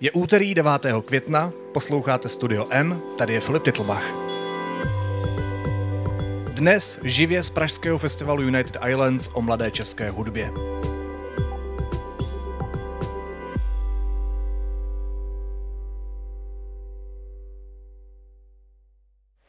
Je úterý 9. května, posloucháte Studio N, tady je Filip Titlbach. Dnes živě z pražského festivalu United Islands o mladé české hudbě.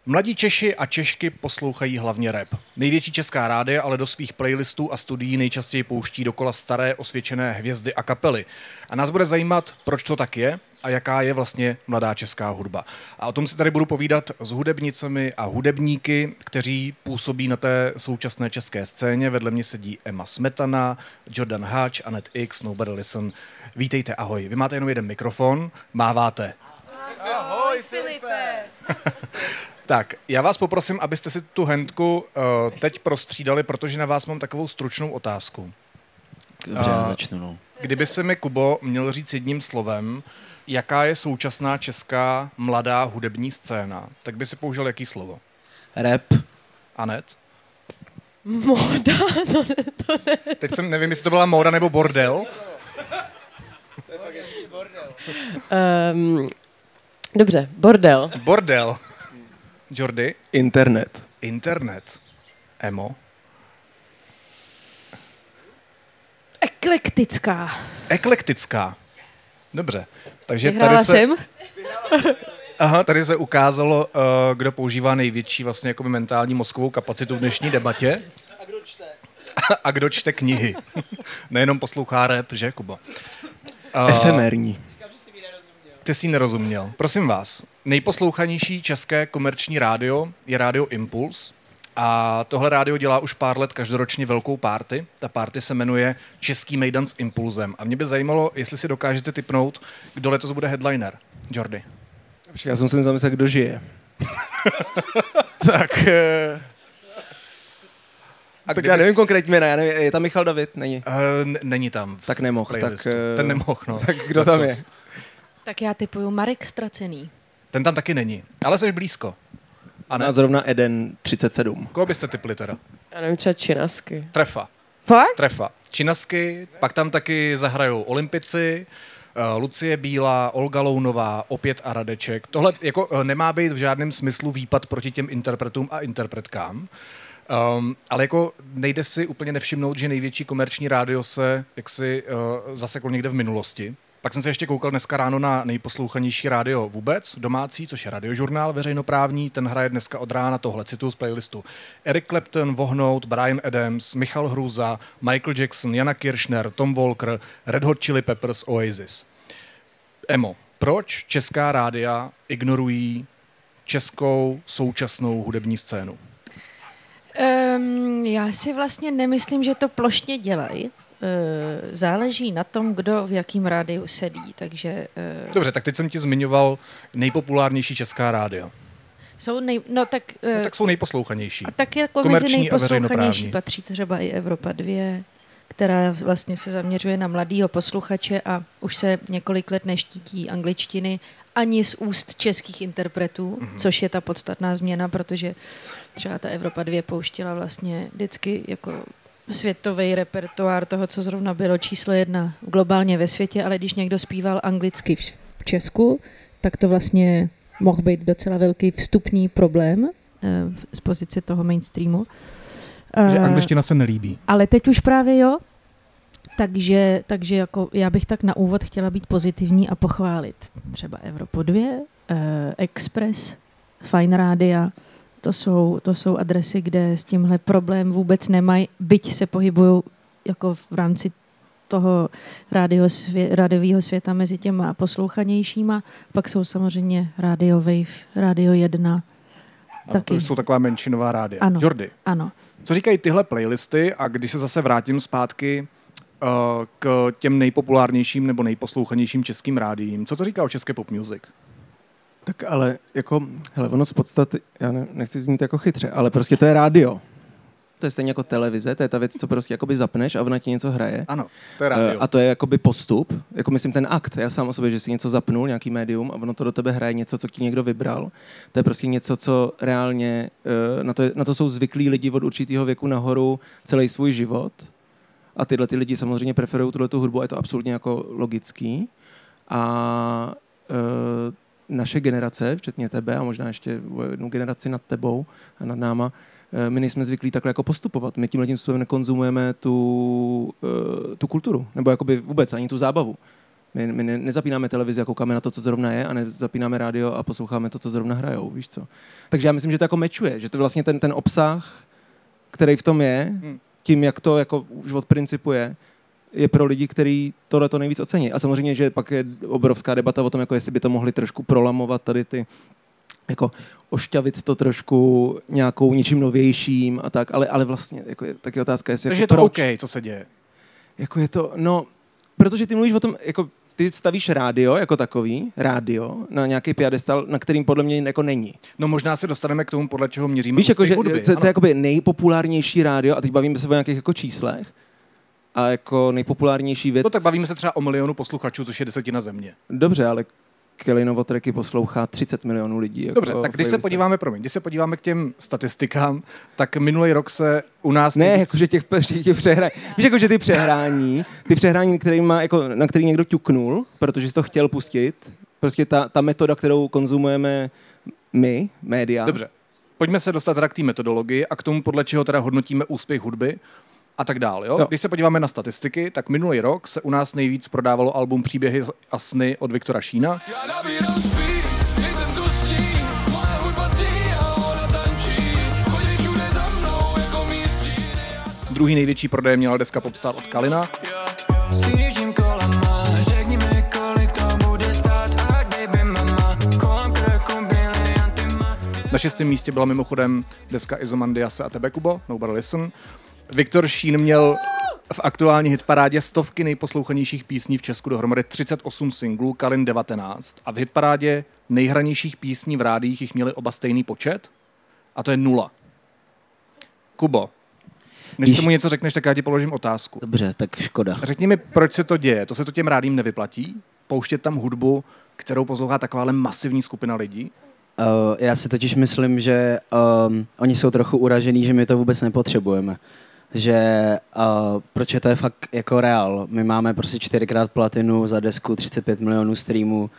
Mladí Češi a Češky poslouchají hlavně rap. Největší česká rádia ale do svých playlistů a studií nejčastěji pouští dokola staré osvědčené hvězdy a kapely. A nás bude zajímat, proč to tak je a jaká je vlastně mladá česká hudba. A o tom si tady budu povídat s hudebnicemi a hudebníky, kteří působí na té současné české scéně. Vedle mě sedí Emma Smetana, Jordan Hatch, Anet X, Nobody Listen. Vítejte, ahoj. Vy máte jenom jeden mikrofon, máváte. Ahoj, Filipe! Tak, já vás poprosím, abyste si tu hendku uh, teď prostřídali, protože na vás mám takovou stručnou otázku. Dobře, A- já začnu. No. Kdyby se mi, Kubo, měl říct jedním slovem, jaká je současná česká mladá hudební scéna, tak by si použil jaký slovo? Rap. Anet? Moda, to ne, to ne. Teď jsem nevím, jestli to byla móda nebo bordel. Um, dobře, bordel. Bordel. Jordy? Internet. Internet. Emo? Eklektická. Eklektická. Dobře. Takže Vyhrála tady se, jsem? aha, tady se ukázalo, uh, kdo používá největší vlastně jakoby mentální mozkovou kapacitu v dnešní debatě. A kdo čte? A kdo čte knihy. Nejenom poslouchá rap, že, Kubo? Uh, Efemérní. Ty jsi nerozuměl. Prosím vás, nejposlouchanější české komerční rádio je rádio Impuls. A tohle rádio dělá už pár let každoročně velkou party. Ta party se jmenuje Český mejdan s Impulzem. A mě by zajímalo, jestli si dokážete typnout, kdo letos bude headliner. Jordy. Já jsem si zamyslel, kdo žije. tak... eh, A tak já nevím konkrétně jména, já nevím, je tam Michal David? Není. Uh, není tam. v Tak nemohl, tak, eh, Ten nemohl, no. tak kdo tam Letos. je? Tak já typuju Marek Stracený. Ten tam taky není. Ale jsi blízko. A ne? Zrovna Eden 37. Koho byste typli teda? Já nevím, třeba činasky. Trefa. Fakt? Trefa. Činasky, pak tam taky zahrajou Olympici, eh, Lucie Bílá, Olga Lounová, opět a Radeček. Tohle jako eh, nemá být v žádném smyslu výpad proti těm interpretům a interpretkám. Um, ale jako nejde si úplně nevšimnout, že největší komerční rádio se jaksi uh, zaseklo někde v minulosti. Pak jsem se ještě koukal dneska ráno na nejposlouchanější rádio vůbec, domácí, což je radiožurnál veřejnoprávní. Ten hraje dneska od rána tohle, cituju z playlistu. Eric Clapton, Vohnout, Brian Adams, Michal Hruza, Michael Jackson, Jana Kiršner, Tom Walker, Red Hot Chili Peppers, Oasis. Emo, proč česká rádia ignorují českou současnou hudební scénu? Um, já si vlastně nemyslím, že to plošně dělají. Uh, záleží na tom, kdo v jakém rádiu sedí, takže uh, Dobře, tak teď jsem ti zmiňoval nejpopulárnější česká rádia. jsou nej... No tak, uh, No, tak jsou nejposlouchanější. a tak jako komerční mezi nejposlouchanější patří třeba i Evropa 2, která vlastně se zaměřuje na mladýho posluchače a už se několik let neštítí angličtiny ani z úst českých interpretů, Mhm. mm-hmm. což je ta podstatná změna, protože třeba ta Evropa 2 pouštěla vlastně vždycky jako světový repertoár toho, co zrovna bylo číslo jedna globálně ve světě, ale když někdo zpíval anglicky v Česku, tak to vlastně mohl být docela velký vstupní problém eh, z pozice toho mainstreamu. Že Eh, angličtina se nelíbí. ale teď už právě jo. Takže, takže jako já bych tak na úvod chtěla být pozitivní a pochválit třeba Evropu 2, eh, Express, Fine Rádia. To jsou, to jsou adresy, kde s tímhle problém vůbec nemají, byť se pohybují jako v rámci toho rádio svě, rádiového světa mezi těma poslouchanějšíma. Pak jsou samozřejmě Radio Wave, Radio 1. A to Taky. už jsou taková menšinová rádia. Ano. Jordy, Ano. co říkají tyhle playlisty a když se zase vrátím zpátky uh, k těm nejpopulárnějším nebo nejposlouchanějším českým rádiím, co to říká o české pop music? Tak ale jako, hele, ono z podstaty, já ne, nechci znít jako chytře, ale prostě to je rádio. To je stejně jako televize, to je ta věc, co prostě jakoby zapneš a ona ti něco hraje. Ano, to je Eh, rádio. A to je jakoby postup, jako myslím ten akt. Já sám o sobě, že si něco zapnul, nějaký médium a ono to do tebe hraje něco, co ti někdo vybral. To je prostě něco, co reálně, eh, na to, je- na to jsou zvyklí lidi od určitého věku nahoru celý svůj život. A tyhle ty lidi samozřejmě preferují tuhle tu hudbu a je to absolutně jako logický. A uh, naše generace, včetně tebe a možná ještě jednu generaci nad tebou a nad náma, eh, my nejsme zvyklí takhle jako postupovat. My tímhle tím způsobem nekonzumujeme tu, uh, tu kulturu, nebo jakoby vůbec ani tu zábavu. My, my ne, nezapínáme televizi a koukáme na to, co zrovna je, a nezapínáme rádio a posloucháme to, co zrovna hrajou, víš co. Takže já myslím, že to jako mečuje, že to vlastně ten, ten obsah, který v tom je, Hmm. tím, jak to jako už od principu je, je pro lidi, kteří tohle to nejvíc ocení. A samozřejmě, že pak je obrovská debata o tom, jako jestli by to mohli trošku prolamovat tady ty jako ošťavit to trošku nějakou něčím novějším a tak, ale, ale vlastně jako je taky otázka, jestli Takže je jako to proč. OK, co se děje. Jako je to, no, protože ty mluvíš o tom, jako ty stavíš rádio jako takový, rádio, na nějaký piadestal, na kterým podle mě jako není. No možná se dostaneme k tomu, podle čeho měříme Víš, jako, že hudby, co, co je jakoby nejpopulárnější rádio, a teď bavíme se o nějakých jako číslech, a jako nejpopulárnější věc... No tak bavíme se třeba o milionu posluchačů, což je desetina země. Dobře, ale Kelly Novotracky poslouchá 30 milionů lidí. Jako Dobře, tak když se podíváme, promiň, když se podíváme k těm statistikám, tak minulý rok se u nás... Ne, nejvíc- jakože těch, těch, těch přehra... Víš, jako, že ty přehrání, ty přehrání, který má, jako, na který někdo ťuknul, protože si to chtěl pustit, prostě ta, ta metoda, kterou konzumujeme my, média. Dobře. Pojďme se dostat teda k té metodologii a k tomu, podle čeho teda hodnotíme úspěch hudby a tak dále. Jo? Jo. Když se podíváme na statistiky, tak minulý rok se u nás nejvíc prodávalo album Příběhy a sny od Viktora Šína. Jako. Druhý největší prodej měla deska Popstar od Kalina. Na šestém místě byla mimochodem deska Izomandiase a Tebe Kubo, Nobody Listen. Viktor Šín měl v aktuální hitparádě stovky nejposlouchanějších písní v Česku dohromady 38 singlů, Kalin 19. A v hitparádě nejhranějších písní v rádiích jich měli oba stejný počet a to je nula. Kubo, než Víš- tomu něco řekneš, tak já ti položím otázku. Dobře, tak škoda. Řekni mi, proč se to děje? To se to těm rádím nevyplatí? Pouštět tam hudbu, kterou poslouchá takováhle masivní skupina lidí? Uh, já si totiž myslím, že um, oni jsou trochu uražený, že my to vůbec nepotřebujeme. Že uh, proč to je fakt jako reál. My máme prostě čtyřikrát platinu za desku, 35 milionů streamů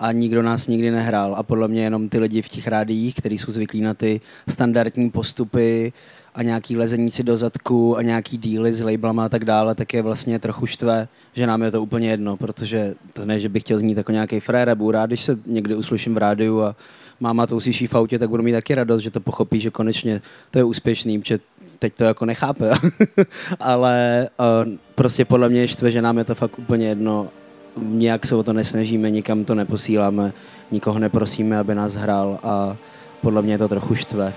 a nikdo nás nikdy nehrál. A podle mě jenom ty lidi v těch rádiích, kteří jsou zvyklí na ty standardní postupy a nějaký lezení si do zadku a nějaký díly s labelama a tak dále, tak je vlastně trochu štve, že nám je to úplně jedno, protože to ne, že bych chtěl znít jako nějaký frér, budu rád, když se někdy uslyším v rádiu a máma to uslyší v autě, tak budu mít taky radost, že to pochopí, že konečně to je úspěšný, protože teď to jako nechápe. Ale uh, prostě podle mě štve, že nám je to fakt úplně jedno. Nijak se o to nesnažíme, nikam to neposíláme, nikoho neprosíme, aby nás hrál a podle mě je to trochu štve.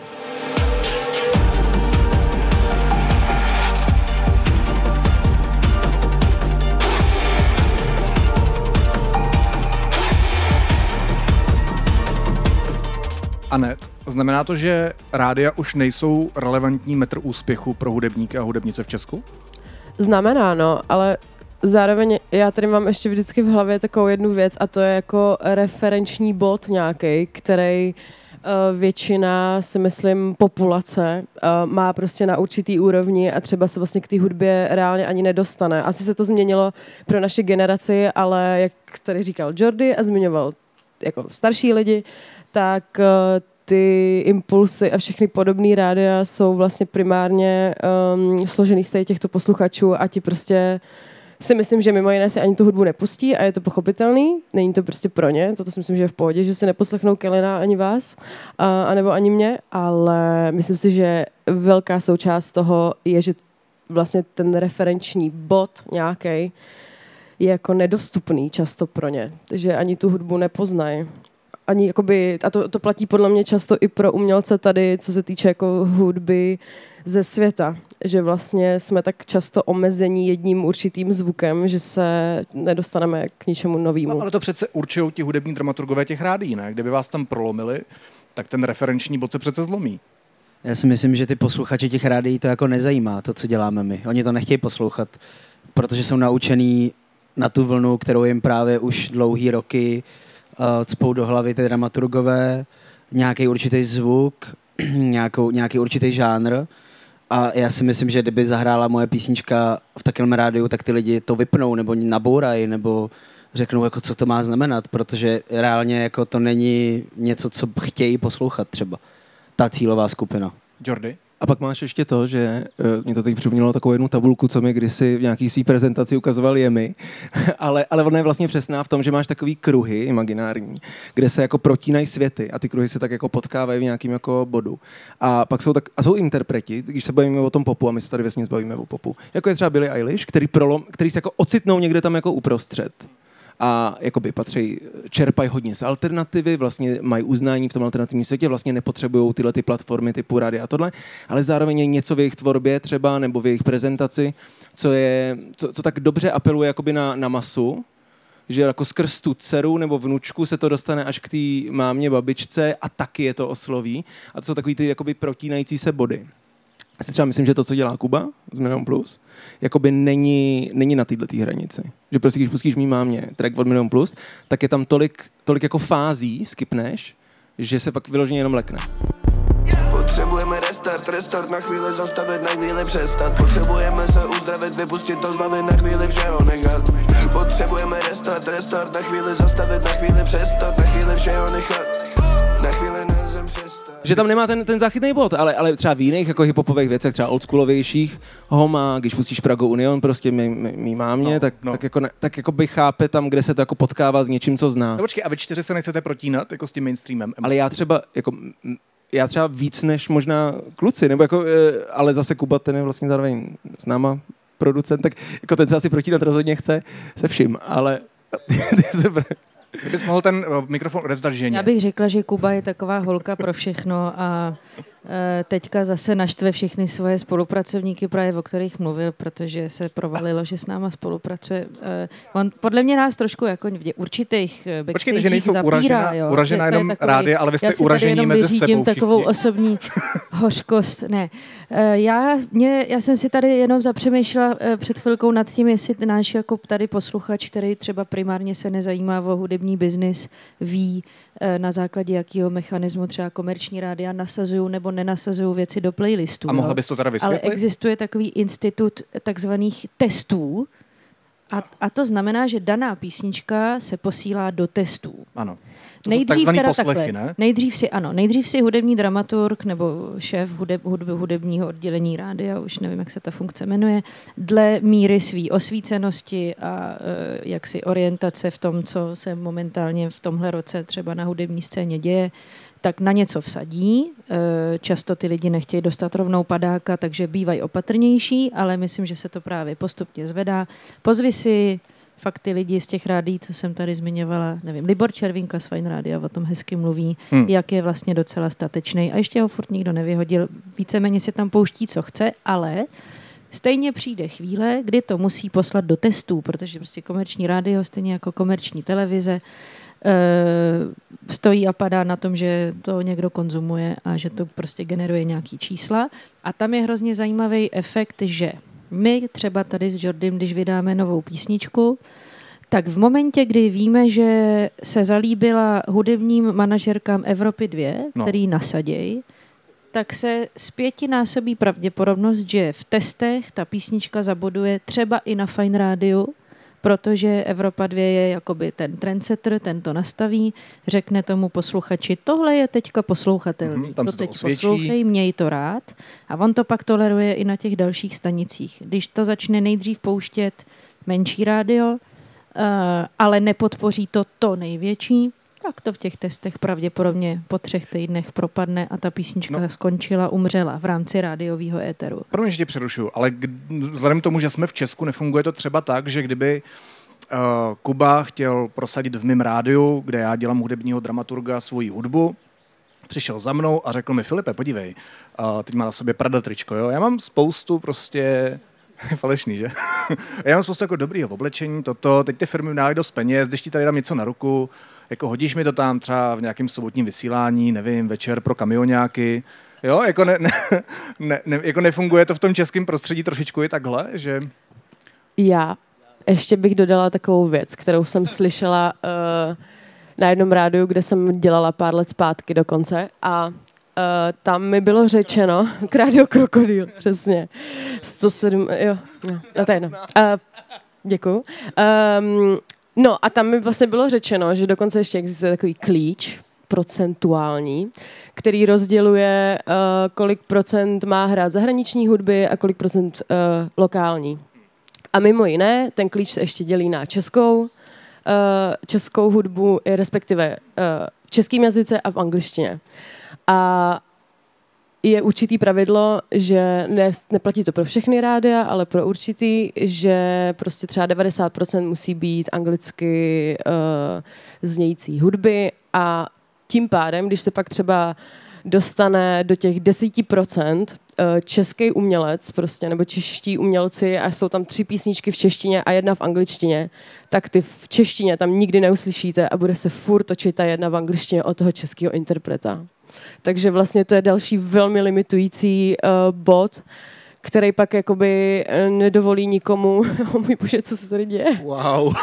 Anet, znamená to, že rádia už nejsou relevantní metr úspěchu pro hudebníky a hudebnice v Česku? Znamená, no, ale zároveň já tady mám ještě vždycky v hlavě takovou jednu věc a to je jako referenční bod nějaký, který uh, většina, si myslím, populace uh, má prostě na určitý úrovni a třeba se vlastně k té hudbě reálně ani nedostane. Asi se to změnilo pro naši generaci, ale jak tady říkal Jordy a zmiňoval jako starší lidi, tak uh, ty impulsy a všechny podobné rádia jsou vlastně primárně um, složený z těchto posluchačů a ti prostě si myslím, že mimo jiné si ani tu hudbu nepustí a je to pochopitelný, není to prostě pro ně, toto si myslím, že je v pohodě, že si neposlechnou Kelena ani vás, a, anebo ani mě, ale myslím si, že velká součást toho je, že vlastně ten referenční bod nějaký je jako nedostupný často pro ně, že ani tu hudbu nepoznají ani jakoby, a to, to platí podle mě často i pro umělce tady, co se týče jako hudby ze světa, že vlastně jsme tak často omezení jedním určitým zvukem, že se nedostaneme k ničemu novému. No, ale to přece určují ti hudební dramaturgové těch rádií, ne? Kdyby vás tam prolomili, tak ten referenční bod se přece zlomí. Já si myslím, že ty posluchači těch rádií to jako nezajímá, to, co děláme my. Oni to nechtějí poslouchat, protože jsou naučený na tu vlnu, kterou jim právě už dlouhý roky uh, cpou do hlavy ty dramaturgové, nějaký určitý zvuk, nějakou, nějaký určitý žánr. A já si myslím, že kdyby zahrála moje písnička v takovém rádiu, tak ty lidi to vypnou, nebo nabourají, nebo řeknou, jako co to má znamenat, protože reálně jako to není něco, co chtějí poslouchat třeba. Ta cílová skupina. Jordy? A pak máš ještě to, že uh, mě to teď připomnělo takovou jednu tabulku, co mi kdysi v nějaký své prezentaci ukazoval Jemi, ale, ale ona je vlastně přesná v tom, že máš takový kruhy imaginární, kde se jako protínají světy a ty kruhy se tak jako potkávají v nějakým jako bodu. A pak jsou, tak, a jsou interpreti, když se bavíme o tom popu, a my se tady vesně bavíme o popu, jako je třeba Billie Eilish, který, prolom, který se jako ocitnou někde tam jako uprostřed a jakoby patří, čerpají hodně z alternativy, vlastně mají uznání v tom alternativním světě, vlastně nepotřebují tyhle ty platformy typu rady a tohle, ale zároveň je něco v jejich tvorbě třeba nebo v jejich prezentaci, co, je, co, co tak dobře apeluje jakoby na, na masu, že jako skrz tu dceru nebo vnučku se to dostane až k té mámě, babičce a taky je to osloví. A to jsou takový ty jakoby protínající se body. Já si třeba myslím, že to, co dělá Kuba z Milion Plus, jakoby není, není na této hranici. Že prostě, když pustíš mý mámě track od Milion Plus, tak je tam tolik, tolik jako fází, skipneš, že se pak vyloženě jenom lekne. Potřebujeme restart, restart na chvíli zastavit, na chvíli přestat Potřebujeme se uzdravit, vypustit to zbavit, na chvíli všeho nechat Potřebujeme restart, restart, na chvíli zastavit, na chvíli přestat, na chvíli všeho nechat Že tam nemá ten, ten záchytný bod, ale, ale třeba v jiných jako hiphopových věcech, třeba oldschoolovějších, ho má, když pustíš Prago Union, prostě mý, mý, mámě, No, tak, no. tak, jako tak jako by chápe tam, kde se to jako potkává s něčím, co zná. No počkej, a vy čtyři se nechcete protínat jako s tím mainstreamem? Ale já třeba, jako, já třeba víc než možná kluci, nebo jako, eh, ale zase Kuba, ten je vlastně zároveň s náma producent, tak jako ten se asi protínat rozhodně chce se vším, ale ty se pr- Kdybys mohl ten uh, mikrofon odevzdat ženě. Já bych řekla, že Kuba je taková holka pro všechno a teďka zase naštve všechny svoje spolupracovníky, právě o kterých mluvil, protože se provalilo, že s náma spolupracuje. E, on podle mě nás trošku jako v určitých e, Počkejte, že nejsou zapírá, uražená, jo. uražená je jenom takový- rádi, ale vy jste uražení mezi sebou takovou všichni. osobní hořkost. Ne. Já, mě, já jsem si tady jenom zapřemýšlela před chvilkou nad tím, jestli náš jako tady posluchač, který třeba primárně se nezajímá o hudební biznis, ví, na základě jakého mechanismu třeba komerční rádia nasazují nebo nenasazují věci do playlistu. A mohla bys to teda Ale vysvětlit? existuje takový institut takzvaných testů, a, a to znamená, že daná písnička se posílá do testů. Ano. Nejdřív teda poslechy, takhle. ne? Nejdřív si, ano, nejdřív si hudební dramaturg nebo šéf hudeb, hudeb, hudebního oddělení rádia, už nevím, jak se ta funkce jmenuje, dle míry svý osvícenosti a e, jaksi orientace v tom, co se momentálně v tomhle roce třeba na hudební scéně děje, tak na něco vsadí. E, Často ty lidi nechtějí dostat rovnou padáka, takže bývají opatrnější, ale myslím, že se to právě postupně zvedá. Pozvi si fakt ty lidi z těch rádí, co jsem tady zmiňovala, nevím, Libor Červinka z Fine Rádia o tom hezky mluví, Hmm. jak je vlastně docela statečný a ještě ho furt nikdo nevyhodil. Víceméně si tam pouští, co chce, ale stejně přijde chvíle, kdy to musí poslat do testů, protože prostě komerční rádio, stejně jako komerční televize, eh, stojí a padá na tom, že to někdo konzumuje a že to prostě generuje nějaký čísla. A tam je hrozně zajímavý efekt, že my třeba tady s Jordym, když vydáme novou písničku, tak v momentě, kdy víme, že se zalíbila hudebním manažerkám Evropy 2, No. který nasaděj, tak se zpětinásobí pravděpodobnost, že v testech ta písnička zaboduje třeba i na Fine Rádiu, protože Evropa 2 je jakoby ten trendsetter, ten to nastaví, řekne tomu posluchači, tohle je teďka poslouchatelný, Mhm, tam to to teď osvědčí. poslouchej, měj to rád a on to pak toleruje i na těch dalších stanicích. Když to začne nejdřív pouštět menší rádio, eh, ale nepodpoří to to největší, tak to v těch testech pravděpodobně po třech týdnech propadne a ta písnička no. skončila, umřela v rámci rádiového éteru. Promiň, že tě přerušuju, ale k- vzhledem k tomu, že jsme v Česku, nefunguje to třeba tak, že kdyby uh, Kuba chtěl prosadit v mém rádiu, kde já dělám hudebního dramaturga svoji hudbu, přišel za mnou a řekl mi, Filipe, podívej, uh, teď má na sobě Prada tričko, jo? Já mám spoustu prostě falešný, že? Já mám spoustu jako dobrýho oblečení, toto, teď ty firmy dávají dost peněz, když ti tady dám něco na ruku, jako hodíš mi to tam třeba v nějakém sobotním vysílání, nevím, večer pro kamionáky, jo, jako, ne, ne, ne, ne, jako nefunguje to v tom českém prostředí trošičku i takhle, že? Já ještě bych dodala takovou věc, kterou jsem slyšela uh, na jednom rádiu, kde jsem dělala pár let zpátky dokonce a tam mi bylo řečeno, k rádio Krokodýl, přesně, 107, jo, no, no to je jedno. Uh, děkuju. Um, No a tam mi vlastně bylo řečeno, že dokonce ještě existuje takový klíč procentuální, který rozděluje, uh, kolik procent má hrát zahraniční hudby a kolik procent uh, lokální. A mimo jiné, ten klíč se ještě dělí na českou, uh, českou hudbu, respektive uh, v jazyce a v angličtině. A je určitý pravidlo, že ne, neplatí to pro všechny rádia, ale pro určitý, že prostě třeba 90% musí být anglicky uh, znějící hudby a tím pádem, když se pak třeba dostane do těch 10% eh, český umělec prostě, nebo čeští umělci a jsou tam tři písničky v češtině a jedna v angličtině, tak ty v češtině tam nikdy neuslyšíte a bude se furt točit ta jedna v angličtině od toho českého interpreta. Takže vlastně to je další velmi limitující uh, bod, který pak jakoby eh, nedovolí nikomu, o můj bože, co se tady děje. Wow.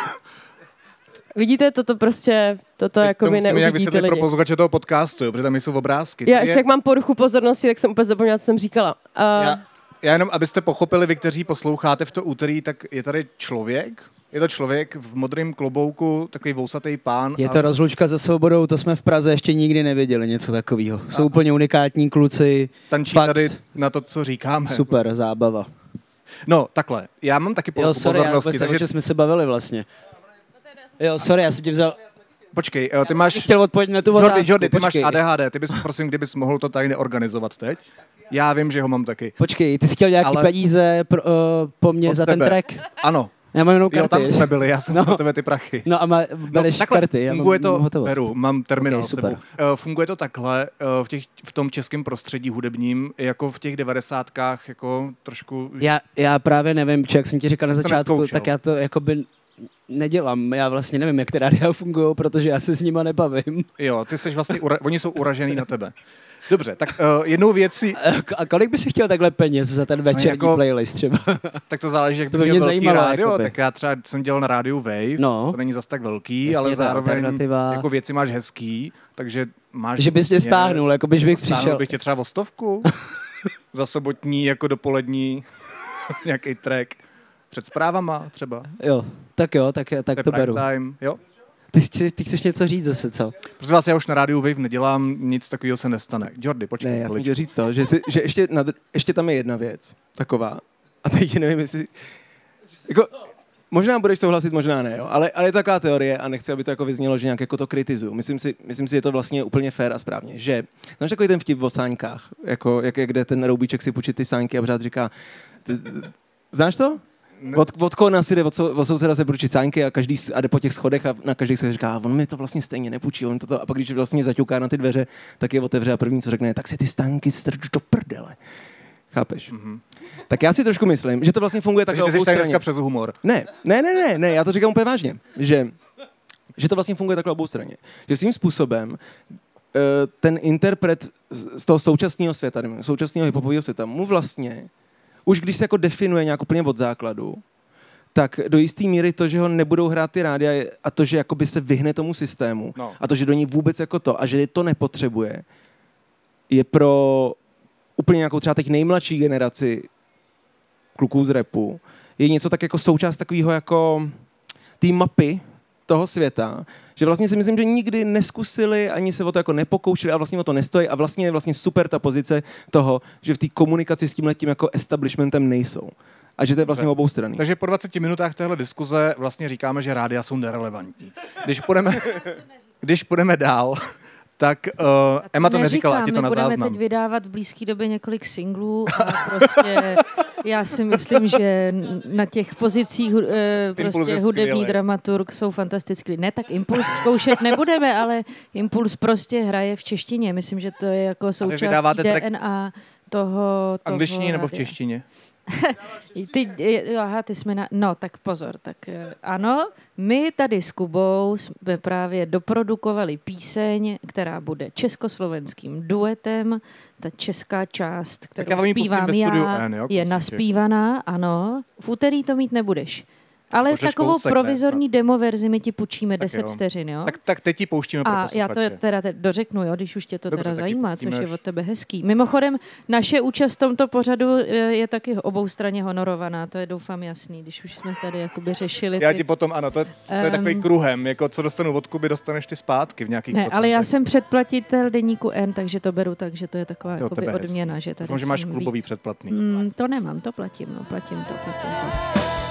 Vidíte, toto prostě, toto to jakoby musíme nějak neuvidíte vysvětlit pro lidi. posluchače toho podcastu, jo, protože tam jsou obrázky. Já Je- ještě jak mám poruchu pozornosti, tak jsem úplně zapomněla, co jsem říkala. Uh, já, já jenom, abyste pochopili, vy, kteří posloucháte v to úterý, tak je tady člověk, je to člověk v modrém klobouku, takový vousatý pán. Je a- to rozlučka se svobodou, to jsme v Praze ještě nikdy neviděli, něco takového. Jsou úplně unikátní kluci, tančí fakt. tady na to, co říkáme. super zábava. No, takhle. Já mám taky Jo, poruchu sorry, pozornosti, vůbec nevím, o takže jsme se bavili vlastně. Jo, sorry, já jsem tě vzal, počkej, eh, ty máš... chtěl odpovědět na tu Jordy, otázku. Jordy, ty máš počkej. ADHD, ty bys, prosím, kdybys mohl to tady neorganizovat teď. Já vím, že ho mám taky. Počkej, ty jsi chtěl nějaký Ale- Ale... peníze pro, uh, po mně Od za tebe. ten track? Ano, Já mám jenom jo, karty. tam jsme byli, já jsem No. tebe ty prachy. No a má, bereš takhle, karty, já funguje mám to, hotovost. beru, mám terminál Ok, okay, sebou. super. Uh, funguje to takhle uh, v, těch, v tom českém prostředí hudebním, jako v těch devadesátkách, jako trošku... Já, já právě nevím, či jak jsem ti říkal na začátku, tak já to jakoby nedělám. Já vlastně nevím, jak ty rádia fungují, protože já se s nima nebavím. Jo, ty jsi vlastně, ura, oni jsou uražený na tebe. Dobře, tak uh, jednou věcí, A kolik by si chtěl takhle peněz za ten večerní jako- playlist třeba? tak to záleží, jak To by mě velký zajímalo, rádio, jakoby. tak já třeba jsem dělal na rádiu Wave, No. to není zas tak velký, Jasně, ale zároveň alternativa. jako věci máš hezký, takže máš... že bys mě stáhnul, jako bych Stáhnul přišel. bych tě třeba o stovku za sobotní, jako dopolední nějaký track. Před zprávama třeba. Jo, tak jo, tak, tak to beru. Time, jo. Ty, ty chceš něco říct zase, co? Prosím vás, já už na rádiu Wave nedělám, nic takového se nestane. Jordy, počkej. Ne, já jsem chtěl říct to, že, si, že ještě, nad, ještě tam je jedna věc taková. A teď nevím, jestli... Jako, možná budeš souhlasit, možná ne, jo. Ale, ale je taková teorie a nechci, aby to jako vyznělo, že nějak jako to kritizuju. Myslím si, myslím si, že je to vlastně úplně fair a správně. Že, znáš takový ten vtip o sáňkách, jako, jak, jde ten roubíček si půjčit ty sáňky a pořád říká, znáš to? Od, od kona si jde od, sou- od souseda se půjčit sáňky a každý a jde po těch schodech a na každých se říká, on mi to vlastně stejně nepůjčí, on to, to a pak když vlastně zaťuká na ty dveře, tak je otevře a první, co řekne, tak si ty stánky strč do prdele. Chápeš? Mm-hmm. Tak já si trošku myslím, že to vlastně funguje Takže takhle jsi obou dneska přes humor. Ne, ne, ne, ne, ne, já to říkám úplně vážně, že, že to vlastně funguje takhle obou straně. Že svým způsobem eh, ten interpret z toho současného světa, současného hiphopového světa, mu vlastně, už když se jako definuje nějak úplně od základu, tak do jisté míry to, že ho nebudou hrát ty rádia a to, že jakoby se vyhne tomu systému No. a to, že do ní vůbec jako to a že to nepotřebuje, je pro úplně nějakou třeba teď nejmladší generaci kluků z repu, je něco tak jako součást takového jako té mapy toho světa, že vlastně si myslím, že nikdy neskusili, ani se o to jako nepokoušeli a vlastně o to nestojí a vlastně je vlastně super ta pozice toho, že v té komunikaci s tím letím jako establishmentem nejsou. A že to je vlastně obou strany. Takže po 20 minutách téhle diskuze vlastně říkáme, že rádia jsou nerelevantní. Když půjdeme, když půjdeme dál, tak uh, Emma to neříkala, ať je to na budeme záznam. teď vydávat v blízké době několik singlů a prostě já si myslím, že na těch pozicích eh, Impuls prostě hudební skvělej. dramaturg jsou fantastický. Ne, tak Impuls zkoušet nebudeme, ale Impuls prostě hraje v češtině. Myslím, že to je jako součást DNA toho, toho angličtině nebo v češtině? Ty, aha, ty jsme na... No, tak pozor. Tak eh, ano, my tady s Kubou jsme právě doprodukovali píseň, která bude československým duetem. Ta česká část, já kterou ji pustím zpívám já, N, jo, je naspívaná, ano. V úterý to mít nebudeš. Ale Pošleš takovou kousek, ne, provizorní demo verzi my ti půjčíme Tak 10 jo. vteřin, jo? Tak, tak teď ti pouštíme pro A já to teda te- dořeknu, jo, když už tě to Dobře, teda zajímá, což je od tebe hezký. Mimochodem, naše účast v tomto pořadu eh, je taky obou straně honorovaná, to je doufám jasný, když už jsme tady jakoby řešili Já ty... ti potom, ano, to je, to je Ehm. takový kruhem, jako co dostanu od Kuby, dostaneš ty zpátky v nějakých Ne, ale já procentech. jsem předplatitel deníku N, takže to beru tak, že to je taková Jo, odměna, že tady Doufám, že máš klubový být. předplatný. Mm, to nemám, to platím, no, platím to, platím to.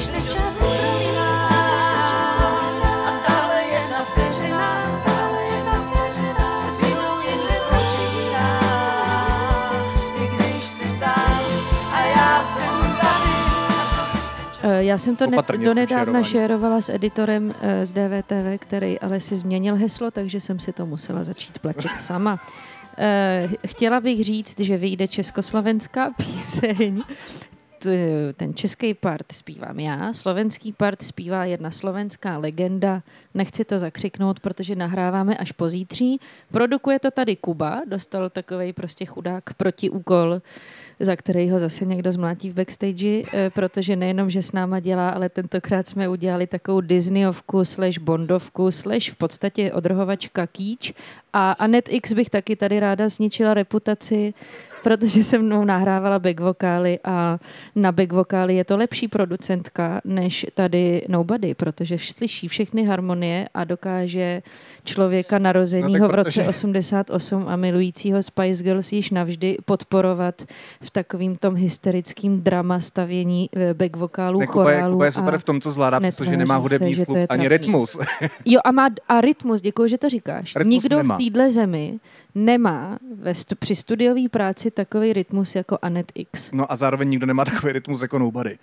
Co když se čas prolívá a dále jedna vteřina, se zimou jinde počítá, i když si tam a já jsem tady. A co když se čas Eh, Já jsem to Opatrně donedávna šerovala s editorem eh, z DVTV, který ale si změnil heslo, takže jsem si to musela začít platit sama. Eh, Chtěla bych říct, že vyjde československá píseň. Ten český part zpívám já, slovenský part zpívá jedna slovenská legenda. Nechci to zakřiknout, protože nahráváme až pozítří. Produkuje to tady Kuba, dostal takový prostě chudák protiúkol, za který ho zase někdo zmlátí v backstage, eh, protože nejenom, že s náma dělá, ale tentokrát jsme udělali takovou Disneyovku slash Bondovku slash v podstatě odrhovačka kýč a Anet X bych taky tady ráda zničila reputaci, protože se mnou nahrávala back vokály a na back vokály je to lepší producentka než tady Nobody, protože slyší všechny harmonie a dokáže člověka narozeného No v roce protože- 88 a milujícího Spice Girls již navždy podporovat v takovým tom hysterickým drama stavění eh, back vokálů, Ne, Kuba, je, chorálů Kuba je super v tom, co zvládá, protože nemá se, hudební to sluch je ani rytmus. Jo, a má a rytmus, děkuji, že to říkáš. Rytmus Nikdo nemá. v téhle zemi nemá ve stu, při studiové práci takový rytmus jako Anet X. No a zároveň nikdo nemá takový rytmus jako Nobody.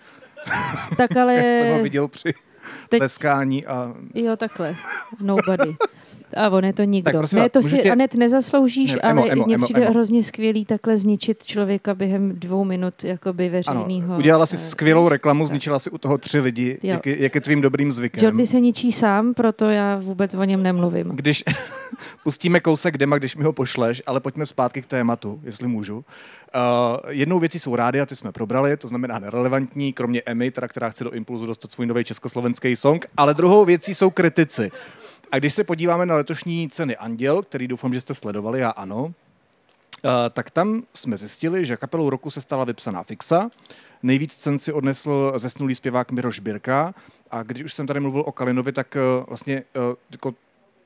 Tak ale... Jak jsem ho viděl při teď, tleskání a... jo, takhle. Nobody. A on je to nikdo. Tak prosím ne, to si, tě- Anet, nezasloužíš, Ne, ale emo, mně přijde emo. hrozně skvělý takhle zničit člověka během dvou minut jakoby veřejného. Ano, udělala si skvělou reklamu, zničila si u toho tři lidi, Jo. jak je, jak je tvým dobrým zvykem. Jordy se ničí sám, proto já vůbec o něm nemluvím. Když pustíme kousek dema, když mi ho pošleš, ale pojďme zpátky k tématu, jestli můžu. Uh, jednou věcí jsou rádia, ty jsme probrali, to znamená nerelevantní, kromě Emmy, teda, která chce do Impulzu dostat svůj nový československý song, ale druhou věcí jsou kritici. A když se podíváme na letošní ceny Anděl, který doufám, že jste sledovali, já ano, uh, tak tam jsme zjistili, že kapelou roku se stala vypsaná Fixa. Nejvíc cen si odnesl zesnulý zpěvák Miroš Birka. A když už jsem tady mluvil o Kalinovi, tak uh, vlastně uh, jako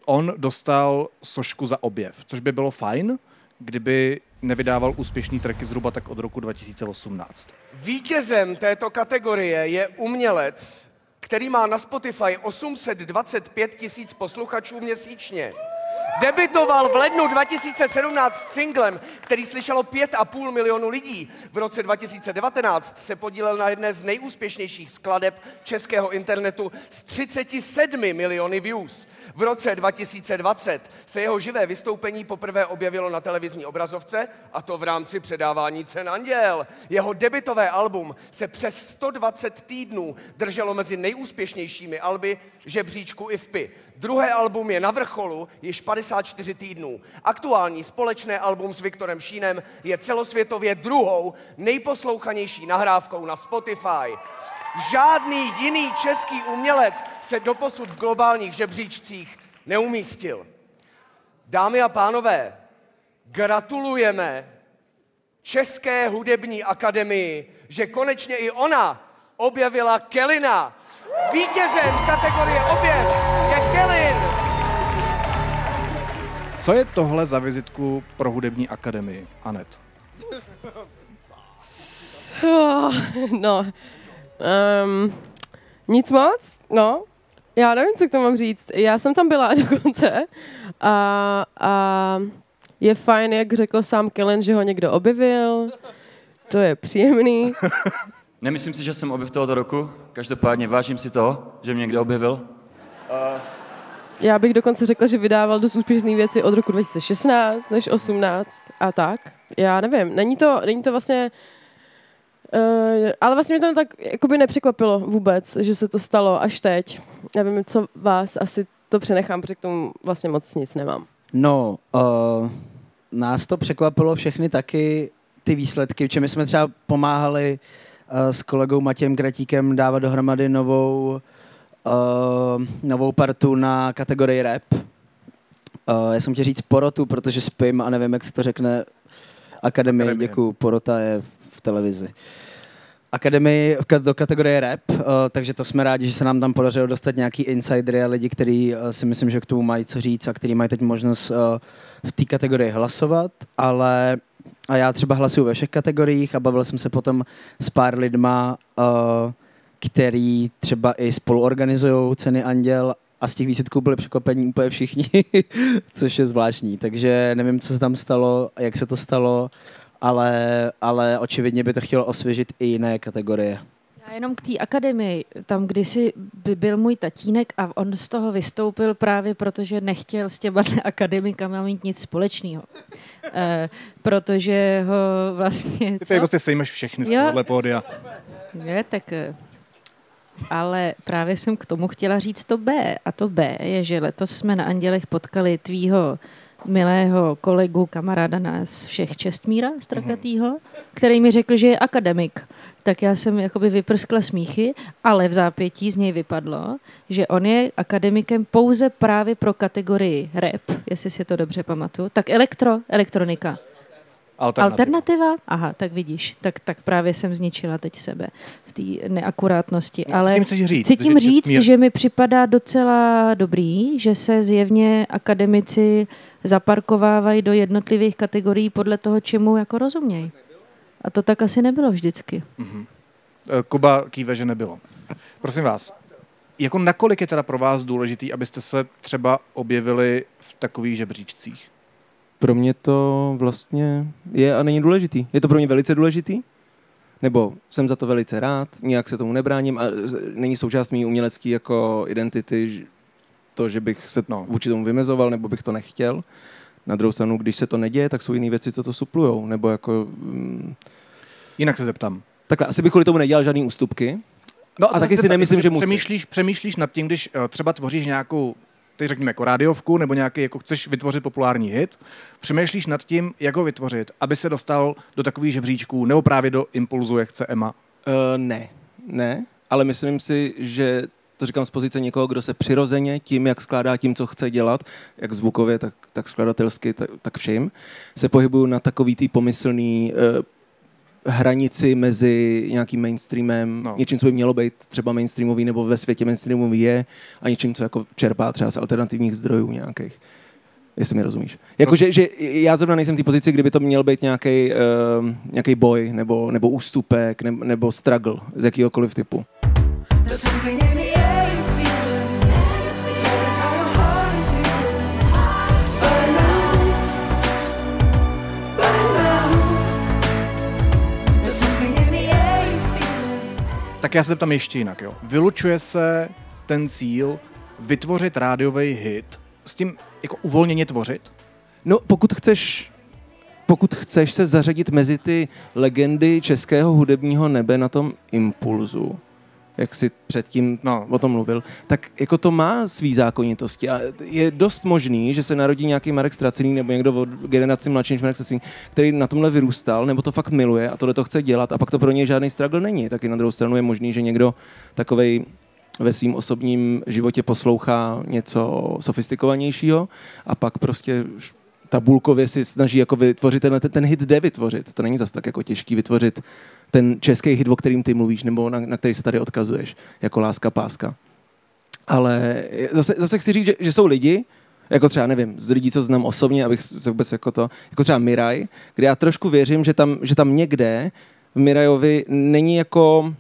on dostal sošku za objev, což by bylo fajn, kdyby nevydával úspěšný tracky zhruba tak od roku 2018. Vítězem této kategorie je umělec, který má na Spotify 825 tisíc posluchačů měsíčně. Debitoval v lednu 2017 singlem, který slyšelo 5,5 milionu lidí. V roce 2019 se podílel na jedné z nejúspěšnějších skladeb českého internetu s 37 miliony views. V roce 2020 se jeho živé vystoupení poprvé objevilo na televizní obrazovce, a to v rámci předávání cen Anděl. Jeho debitové album se přes 120 týdnů drželo mezi nejúspěšnějšími alby žebříčku IFPy. Druhé album je na vrcholu již 54 týdnů. Aktuální společné album s Viktorem Šínem je celosvětově druhou nejposlouchanější nahrávkou na Spotify. Žádný jiný český umělec se doposud v globálních žebříčcích neumístil. Dámy a pánové, gratulujeme České hudební akademii, že konečně i ona objevila Kelina. Vítězem kategorie objev je Kelin. Co je tohle za vizitku pro hudební akademii, Anet? Oh, no, um, nic moc, no. Já nevím, co k tomu mám říct. Já jsem tam byla dokonce a, a je fajn, jak řekl sám Kellen, že ho někdo objevil. To je příjemný. Nemyslím si, že jsem objev tohoto roku. Každopádně vážím si toho, že mě někdo objevil. Já bych dokonce řekla, že vydával dost úspěšné věci od roku 2016 než 18 a tak. Já nevím, není to, není to vlastně... Uh, ale vlastně mě to tak jakoby nepřekvapilo vůbec, že se to stalo až teď. Nevím, co vás, asi to přenechám, protože k tomu vlastně moc nic nemám. No, uh, nás to překvapilo všechny taky, ty výsledky, my jsme třeba pomáhali eh, s kolegou Matějem Kratíkem dávat dohromady novou, uh, novou partu na kategorii rap. Uh, já jsem chtěl říct porotu, protože spím a nevím, jak se to řekne. Akademii, Akademie. děkuju, porota je v televizi. Akademii do kategorie rap, uh, takže to jsme rádi, že se nám tam podařilo dostat nějaký insidery a lidi, kteří uh, si myslím, že k tomu mají co říct a kteří mají teď možnost uh, v té kategorii hlasovat, ale a já třeba hlasuju ve všech kategoriích a bavil jsem se potom s pár lidma, uh, který třeba i spolu organizují ceny Anděl a z těch výsledků byli překvapení úplně všichni, což je zvláštní. Takže nevím, co se tam stalo, jak se to stalo, ale, ale očividně by to chtělo osvěžit i jiné kategorie. Já jenom k té akademii, tam kdysi by byl můj tatínek a on z toho vystoupil právě protože nechtěl s těma akademikama mít nic společného. E, protože ho vlastně... Ty tady prostě sejmeš všechny z Jo. tohohle pódia. Je, tak... Ale právě jsem k tomu chtěla říct to B. A to B je, že letos jsme na Andělech potkali tvýho milého kolegu, kamaráda nás všech Čestmíra Strakatýho, který mi řekl, že je akademik. Tak já jsem jakoby vyprskla smíchy, ale v zápětí z něj vypadlo, že on je akademikem pouze právě pro kategorii rap, jestli si to dobře pamatuju, tak elektro, elektronika. Alternativa. Alternativa? Aha, tak vidíš. Tak, tak právě jsem zničila teď sebe v té neakurátnosti. No, Ale tím chceš říct? chci tím Že říct, Čestmír- že mi připadá docela dobrý, že se zjevně akademici zaparkovávají do jednotlivých kategorií podle toho, čemu jako rozumějí. A to tak asi nebylo vždycky. Eh, Kuba kýve, že nebylo. Prosím vás, jako nakolik je teda pro vás důležitý, abyste se třeba objevili v takových žebříčcích? Pro mě to vlastně je a není důležitý. Je to pro mě velice důležitý, nebo jsem za to velice rád, nějak se tomu nebráním a není součást mý umělecký jako identity to, že bych se No. vůči tomu vymezoval, nebo bych to nechtěl. Na druhou stranu, když se to neděje, tak jsou jiné věci, co to suplujou. Nebo jako, mm, Jinak se zeptám. takhle, asi bych kvůli tomu nedělal žádný ústupky. No A taky si nemyslím, že musím. Přemýšlíš, přemýšlíš nad tím, když eh, třeba tvoříš nějakou, teď řekněme jako rádiovku, nebo nějaký, jako chceš vytvořit populární hit, přemýšlíš nad tím, jak ho vytvořit, aby se dostal do takových žebříčků, nebo právě do impulzu, jak chce Emma. Uh, ne, ne, ale myslím si, že to říkám z pozice někoho, kdo se přirozeně tím, jak skládá tím, co chce dělat, jak zvukově, tak, tak skladatelsky, tak, tak vším, se pohybuju na takový tý pomyslný uh, hranici mezi nějakým mainstreamem, No. no. něčím, co by mělo být třeba mainstreamový nebo ve světě mainstreamový je a něčím, co jako čerpá třeba z alternativních zdrojů nějakých. Jestli mi rozumíš. Jakože že já zrovna nejsem v té pozici, kdyby to měl být nějaký uh, nějaký boj nebo, nebo ústupek nebo, nebo struggle z jakýhokoliv typu. There's something Tak já se zeptám ještě jinak. Jo. Vylučuje se ten cíl vytvořit rádiový hit, s tím jako uvolněně tvořit? No, pokud chceš pokud chceš se zařadit mezi ty legendy českého hudebního nebe na tom impulzu, jak jsi předtím No. o tom mluvil, tak jako to má svý zákonitosti a je dost možný, že se narodí nějaký Marek Stracený nebo někdo od generaci mladší než Marek Stracený, který na tomhle vyrůstal, nebo to fakt miluje a tohle to chce dělat a pak to pro něj žádný struggle není. Taky na druhou stranu je možný, že někdo takovej ve svém osobním životě poslouchá něco sofistikovanějšího a pak prostě tabulkově si snaží jako vytvořit ten, ten hit jde vytvořit. To není zas tak jako těžký vytvořit ten český hit, o kterým ty mluvíš, nebo na, na který se tady odkazuješ, jako Láska páska. Ale zase, zase chci říct, že, že jsou lidi, jako třeba, nevím, z lidí, co znám osobně, abych se vůbec jako to, jako třeba Miraj, kde já trošku věřím, že tam, že tam někde v Mirajovi není jako,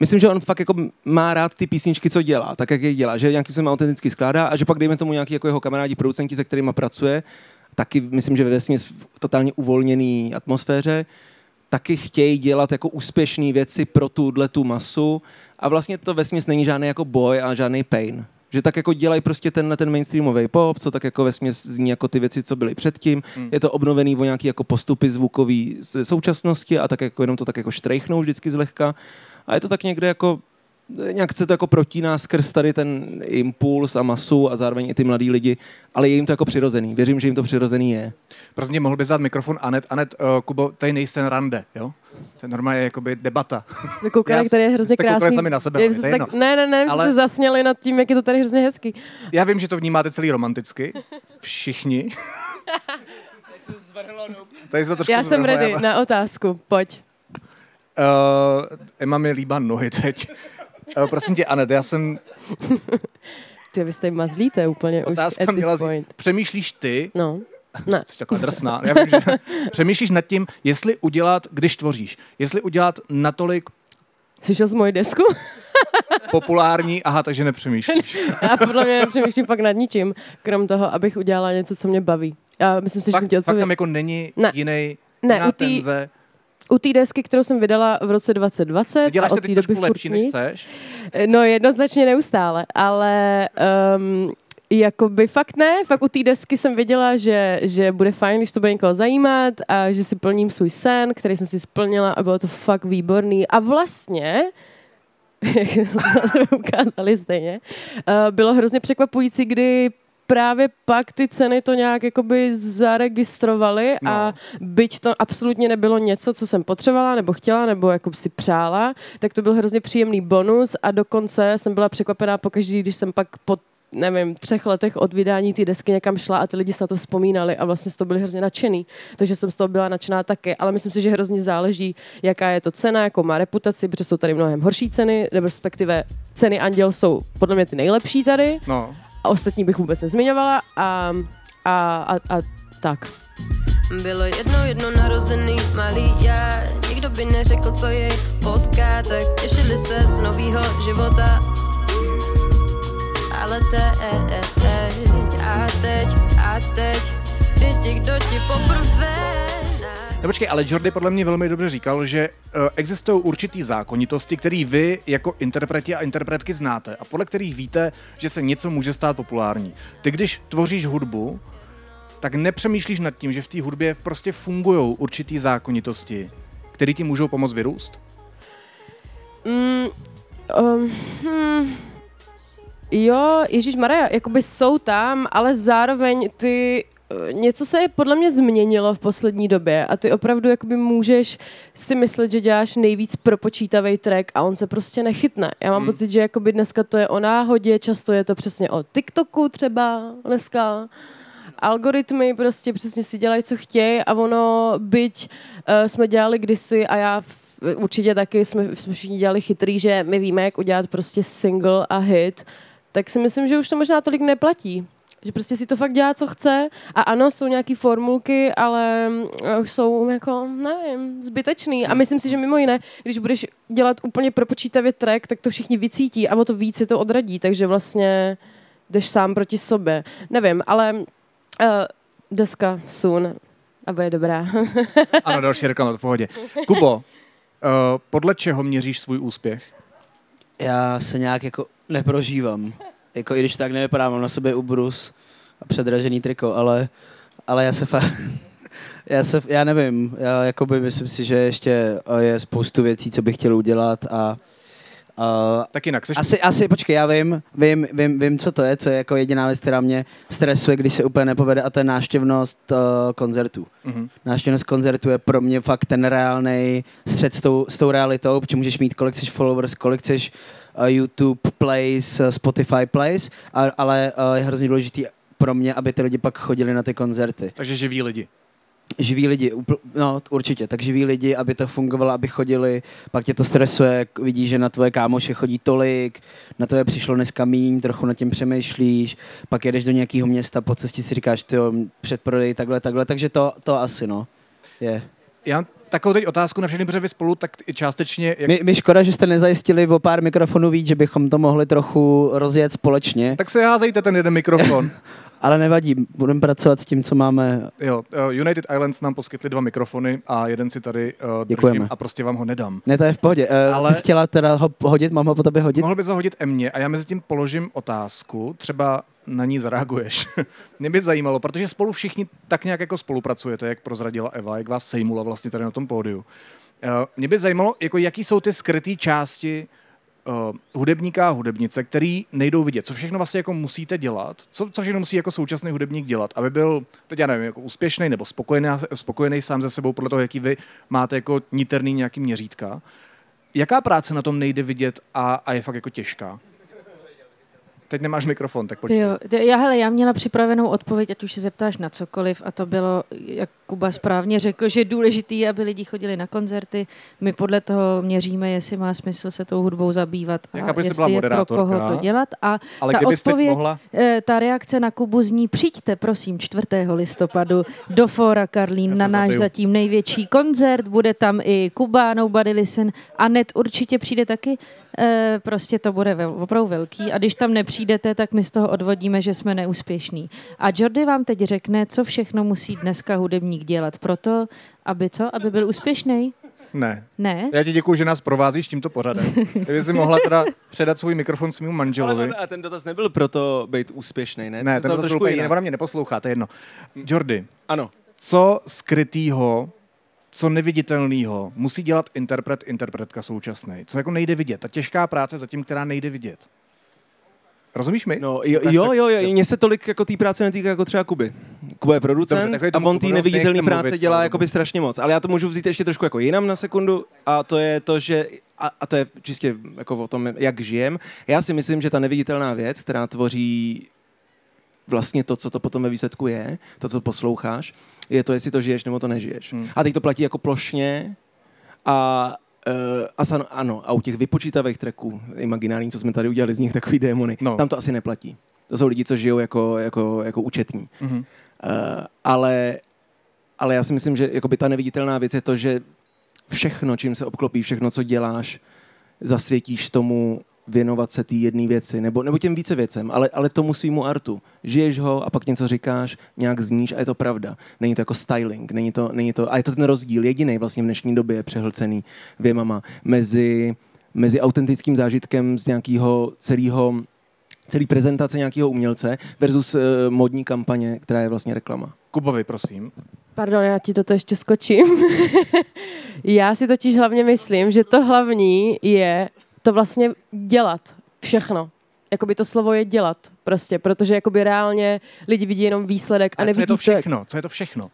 Myslím, že on fakt jako má rád ty písničky, co dělá, tak jak je dělá, že nějaký se autenticky skládá a že pak dejme tomu nějaký jako jeho kamarádi, producenti, se kterými pracuje, taky myslím, že ve vesměs v totálně uvolněný atmosféře, taky chtějí dělat jako úspěšné věci pro tuhle tu masu a vlastně to vesměs není žádný jako boj a žádný pain. Že tak jako dělají prostě tenhle ten mainstreamový pop, co tak jako vesměs zní jako ty věci, co byly předtím. Hmm. Je to obnovený o nějaký jako postupy zvukový z současnosti a tak jako jenom to tak jako štrejchnou vždycky zlehka. A je to tak někde jako nějak se to jako protíná skrz tady ten impuls a masu a zároveň i ty mladí lidi, ale je jim to jako přirozený. Věřím, že jim to přirozený je. Prostě mohl bys dát mikrofon Anet. Anet, uh, Kubo, tady nejste rande, jo? To je normálně jakoby debata. Jsme koukali, Já- který je hrozně krásný. sami na sebe, Já je se tak, ne, ne, ne, my Ale- jsme se zasněli nad tím, jak je to tady hrozně hezký. Já vím, že to vnímáte celý romanticky. Všichni. Tady se to trošku Já jsem zvrhlo, ready na otázku, pojď. Uh, Emma mi líbá nohy teď. Uh, prosím tě, Anet, já jsem... Ty vy jste mazlíte úplně už Otázka at měla this point. přemýšlíš ty, No, ne. jsi taková drsná, já vím, že přemýšlíš nad tím, jestli udělat, když tvoříš, jestli udělat natolik Slyšel jsi moji desku? populární, aha, takže nepřemýšlíš. Já podle mě nepřemýšlím fakt nad ničím, krom toho, abych udělala něco, co mě baví. Já myslím si, že jsem Fakt, ti fakt odpověděla. tam jako není Ne. jiný, Ne, u tý- tenze. U té desky, kterou jsem vydala v roce 2020 a Děláš od se té teď doby trošku furt lepší, než seš. No jednoznačně neustále, ale um, jakoby fakt ne, fakt u té desky jsem věděla, že, že bude fajn, když to bude někoho zajímat a že si plním svůj sen, který jsem si splnila a bylo to fakt výborný. A vlastně, jak jsme ukázali stejně, uh, bylo hrozně překvapující, kdy právě pak ty ceny to nějak jakoby zaregistrovaly No. a byť to absolutně nebylo něco, co jsem potřebovala nebo chtěla nebo jako si přála, tak to byl hrozně příjemný bonus a dokonce jsem byla překvapená pokaždý, když jsem pak po nevím, třech letech od vydání té desky někam šla a ty lidi se na to vzpomínali a vlastně z toho byli hrozně nadšený. Takže jsem z toho byla nadšená taky, ale myslím si, že hrozně záleží, jaká je to cena, jakou má reputaci, protože jsou tady mnohem horší ceny, respektive ceny Anděl jsou podle mě ty nejlepší tady No. A ostatní bych vůbec nezmiňovala a, a, a, a tak. Bylo jednou jedno narozený malý já. Nikdo by neřekl, co jej potká Tak těšili se z novýho života. Ale teď a teď a teď. Kdy ti kdo ti poprvé No počkej, ale Jordy podle mě velmi dobře říkal, že uh, existují určitý zákonitosti, které vy jako interpreti a interpretky znáte a podle kterých víte, že se něco může stát populární. Ty když tvoříš hudbu, tak nepřemýšlíš nad tím, že v té hudbě prostě fungují určitý zákonitosti, které ti můžou pomoct vyrůst? Mm, um, hmm. Jo, Ježíš Maria, jakoby jsou tam, ale zároveň ty něco se podle mě změnilo v poslední době a ty opravdu jakoby můžeš si myslet, že děláš nejvíc propočítavý track a on se prostě nechytne. Já mám Hmm. pocit, že jakoby dneska to je o náhodě, často je to přesně o TikToku třeba dneska. Algoritmy prostě přesně si dělají, co chtějí a ono, byť uh, jsme dělali kdysi a já v, určitě taky jsme, jsme všichni dělali chytrý, že my víme, jak udělat prostě single a hit, tak si myslím, že už to možná tolik neplatí. Že prostě si to fakt dělá, co chce. A ano, jsou nějaký formulky, ale mm, už jsou jako, nevím, zbytečný. A myslím si, že mimo jiné, když budeš dělat úplně propočítavě track, tak to všichni vycítí a o to víc si to odradí. Takže vlastně jdeš sám proti sobě. Nevím, ale uh, deska soon a bude dobrá. Ano, další reklama, to v pohodě. Kubo, uh, podle čeho měříš svůj úspěch? Já se nějak jako neprožívám. Jako i když tak nevypadá, mám na sobě ubrus a předražený triko, ale, ale já se fakt... Já, se, já nevím, já jakoby myslím si, že ještě eh, je spoustu věcí, co bych chtěl udělat a, a Tak jinak, seš... asi, asi, počkej, já vím, vím, vím, vím, co to je, co je jako jediná věc, která mě stresuje, když se úplně nepovede a to je náštěvnost uh, koncertů. Mhm. Návštěvnost koncertu je pro mě fakt ten reálný střed s tou, s tou realitou, protože můžeš mít kolik chceš followers, kolik chceš uh, YouTube plays, uh, Spotify plays, a, ale uh, je hrozně důležitý pro mě, aby ty lidi pak chodili na ty koncerty. Takže živí lidi. Živí lidi, upl- no určitě, tak živí lidi, aby to fungovalo, aby chodili, pak tě to stresuje, vidíš, že na tvoje kámoše chodí tolik, na to je přišlo dneska míň, trochu nad tím přemýšlíš, pak jedeš do nějakého města, po cestě si říkáš, ty předprodej, takhle, takhle, takže to, to asi, no, je. Já takovou teď otázku na všechny, protože vy spolu tak i částečně... Jak... My, my škoda, že jste nezajistili o pár mikrofonů víc, že bychom to mohli trochu rozjet společně, Tak se házejte ten jeden mikrofon. ale nevadí, budeme pracovat s tím, co máme. jo, uh, United Islands nám poskytli dva mikrofony a jeden si tady uh, držím Děkujeme. a prostě vám ho nedám. Ne, to je v pohodě. Ale... Ale- Ty jsi chtěla teda ho hodit, mám ho po tobě hodit? Mohl by zahodit Emě a já mezi tím položím otázku, třeba na ní zareaguješ. Mě by zajímalo, protože spolu všichni tak nějak jako spolupracujete, jak prozradila Eva, jak vás sejmula vlastně tady na tom pódiu. Uh, Mě by zajímalo, jako jaký jsou ty skryté části uh, hudebníka a hudebnice, který nejdou vidět. Co všechno vlastně jako musíte dělat? Co, co všechno musí jako současný hudebník dělat, aby byl, teď já nevím, jako úspěšný nebo spokojený, spokojený sám ze sebou podle toho, jaký vy máte jako niterný nějaký měřítka. Jaká práce na tom nejde vidět a, a je fakt jako těžká? Teď nemáš mikrofon, tak pojď. Jo, já, hele, já měla připravenou odpověď, ať už se zeptáš na cokoliv a to bylo, jak Kuba správně řekl, že je důležitý, aby lidi chodili na koncerty. My podle toho měříme, jestli má smysl se tou hudbou zabývat a jsi jestli byla je pro koho to dělat. A Ale ta odpověď, mohla- eh, ta reakce na Kubu zní, přijďte prosím 4. listopadu do Fora Karlín na náš zabiju. zatím největší koncert, bude tam i Kuba, Nobody Listen a Net určitě přijde taky. Eh, prostě to bude opravdu velký a když tam nepřijdete, tak my z toho odvodíme, že jsme neúspěšní. A Jordy vám teď řekne, co všechno musí dneska hudebník dělat proto, aby co? Aby byl úspěšný? Ne. Ne? Já ti děkuji, že nás provázíš tímto pořadem. Kdyby si mohla teda předat svůj mikrofon svému manželovi. Ale a ten dotaz nebyl proto být úspěšný, ne? Ne, To ten to trošku trošku jiný. jinak. Ona mě neposlouchá, to je jedno. Jordy, Ano. co skrytýho, co neviditelného musí dělat interpret, interpretka současný? Co jako nejde vidět? Ta těžká práce zatím, která nejde vidět. Rozumíš mi? No, jo, Tak- jo, jo, jo, mně se tolik jako té práce netýká jako třeba Kuby. Kuba je producent Dobře, a on té vlastně neviditelné práce mluvit dělá jakoby strašně moc. Ale já to můžu vzít ještě trošku jako jinam na sekundu a to je to, že a, a to je čistě jako o tom, jak žijem. Já si myslím, že ta neviditelná věc, která tvoří vlastně to, co to potom ve výsledku je, to, co posloucháš, je to, jestli to žiješ nebo to nežiješ. Hmm. A teď to platí jako plošně a Uh, a san, ano, a u těch vypočítavých tracků, imaginární, co jsme tady udělali z nich, takový démony, No. tam to asi neplatí. To jsou lidi, co žijou jako, jako, jako účetní. Mhm. Uh, ale, ale já si myslím, že jakoby ta neviditelná věc je to, že všechno, čím se obklopí, všechno, co děláš, zasvětíš tomu věnovat se té jedné věci, nebo, nebo těm více věcem, ale, ale tomu svýmu artu. Žiješ ho a pak něco říkáš, nějak zníš a je to pravda. Není to jako styling, není to, není to, a je to ten rozdíl jediný vlastně v dnešní době je přehlcený věmama mezi, mezi autentickým zážitkem z nějakého celého celý prezentace nějakého umělce versus uh, modní kampaně, která je vlastně reklama. Kubovi, prosím. Pardon, já ti do toho ještě skočím. já si totiž hlavně myslím, že to hlavní je to vlastně dělat. Všechno. Jakoby to slovo je dělat prostě, protože jakoby reálně lidi vidí jenom výsledek a co nevidí je to všechno? Co je to všechno?